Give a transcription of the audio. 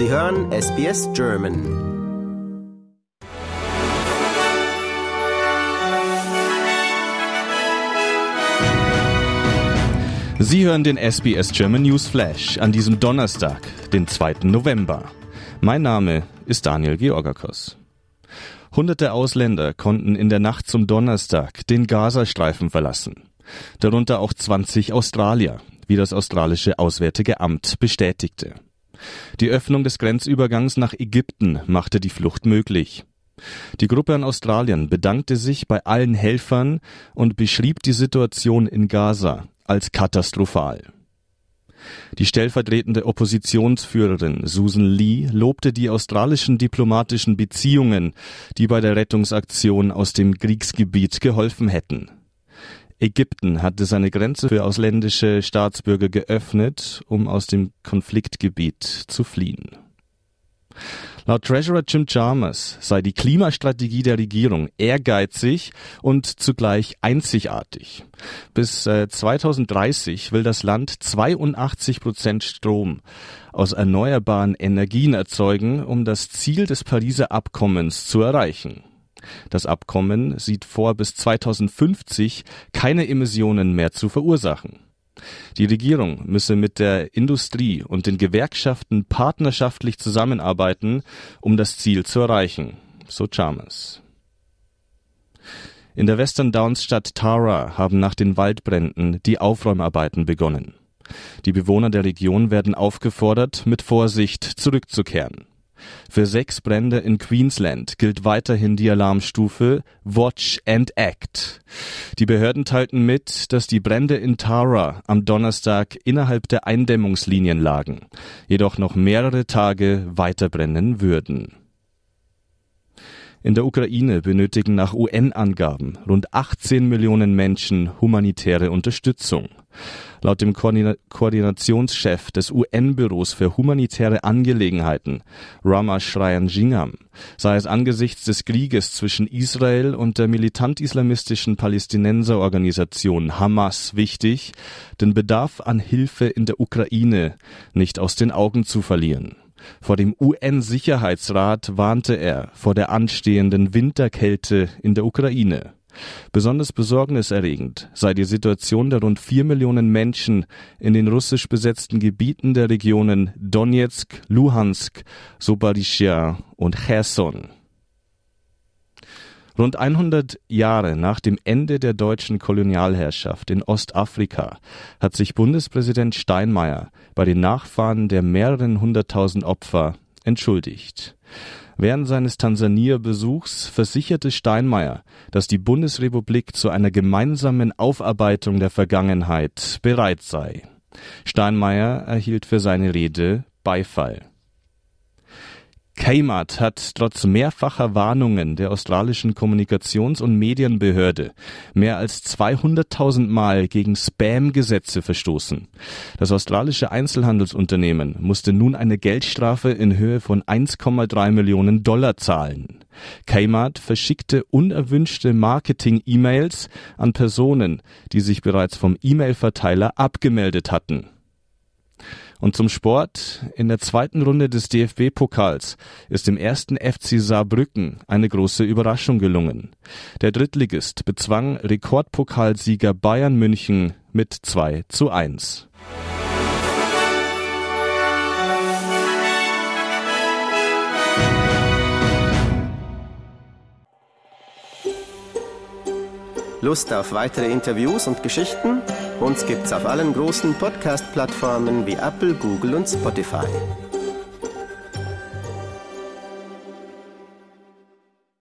Sie hören SBS German. Sie hören den SBS German News Flash an diesem Donnerstag, den 2. November. Mein Name ist Daniel Georgakos. Hunderte Ausländer konnten in der Nacht zum Donnerstag den Gazastreifen verlassen. Darunter auch 20 Australier, wie das australische Auswärtige Amt bestätigte. Die Öffnung des Grenzübergangs nach Ägypten machte die Flucht möglich. Die Gruppe an Australien bedankte sich bei allen Helfern und beschrieb die Situation in Gaza als katastrophal. Die stellvertretende Oppositionsführerin Susan Lee lobte die australischen diplomatischen Beziehungen, die bei der Rettungsaktion aus dem Kriegsgebiet geholfen hätten. Ägypten hatte seine Grenze für ausländische Staatsbürger geöffnet, um aus dem Konfliktgebiet zu fliehen. Laut Treasurer Jim Chalmers sei die Klimastrategie der Regierung ehrgeizig und zugleich einzigartig. Bis äh, 2030 will das Land 82 Prozent Strom aus erneuerbaren Energien erzeugen, um das Ziel des Pariser Abkommens zu erreichen. Das Abkommen sieht vor, bis 2050 keine Emissionen mehr zu verursachen. Die Regierung müsse mit der Industrie und den Gewerkschaften partnerschaftlich zusammenarbeiten, um das Ziel zu erreichen, so Chalmers. In der Western Downs Stadt Tara haben nach den Waldbränden die Aufräumarbeiten begonnen. Die Bewohner der Region werden aufgefordert, mit Vorsicht zurückzukehren. Für sechs Brände in Queensland gilt weiterhin die Alarmstufe Watch and Act. Die Behörden teilten mit, dass die Brände in Tara am Donnerstag innerhalb der Eindämmungslinien lagen, jedoch noch mehrere Tage weiter brennen würden. In der Ukraine benötigen nach UN-Angaben rund 18 Millionen Menschen humanitäre Unterstützung. Laut dem Koordinationschef des UN-Büros für humanitäre Angelegenheiten, Rama Shrayan-Jingam, sei es angesichts des Krieges zwischen Israel und der militant-islamistischen Palästinenserorganisation Hamas wichtig, den Bedarf an Hilfe in der Ukraine nicht aus den Augen zu verlieren. Vor dem UN-Sicherheitsrat warnte er vor der anstehenden Winterkälte in der Ukraine. Besonders besorgniserregend sei die Situation der rund vier Millionen Menschen in den russisch besetzten Gebieten der Regionen Donetsk, Luhansk, Sobarischia und Cherson. Rund 100 Jahre nach dem Ende der deutschen Kolonialherrschaft in Ostafrika hat sich Bundespräsident Steinmeier bei den Nachfahren der mehreren hunderttausend Opfer entschuldigt. Während seines Tansania-Besuchs versicherte Steinmeier, dass die Bundesrepublik zu einer gemeinsamen Aufarbeitung der Vergangenheit bereit sei. Steinmeier erhielt für seine Rede Beifall. Kmart hat trotz mehrfacher Warnungen der australischen Kommunikations- und Medienbehörde mehr als 200.000 Mal gegen Spam-Gesetze verstoßen. Das australische Einzelhandelsunternehmen musste nun eine Geldstrafe in Höhe von 1,3 Millionen Dollar zahlen. Kmart verschickte unerwünschte Marketing-E-Mails an Personen, die sich bereits vom E-Mail-Verteiler abgemeldet hatten. Und zum Sport. In der zweiten Runde des DFB-Pokals ist dem ersten FC Saarbrücken eine große Überraschung gelungen. Der Drittligist bezwang Rekordpokalsieger Bayern München mit 2 zu 1. Lust auf weitere Interviews und Geschichten? Uns gibt's auf allen großen Podcast-Plattformen wie Apple, Google und Spotify.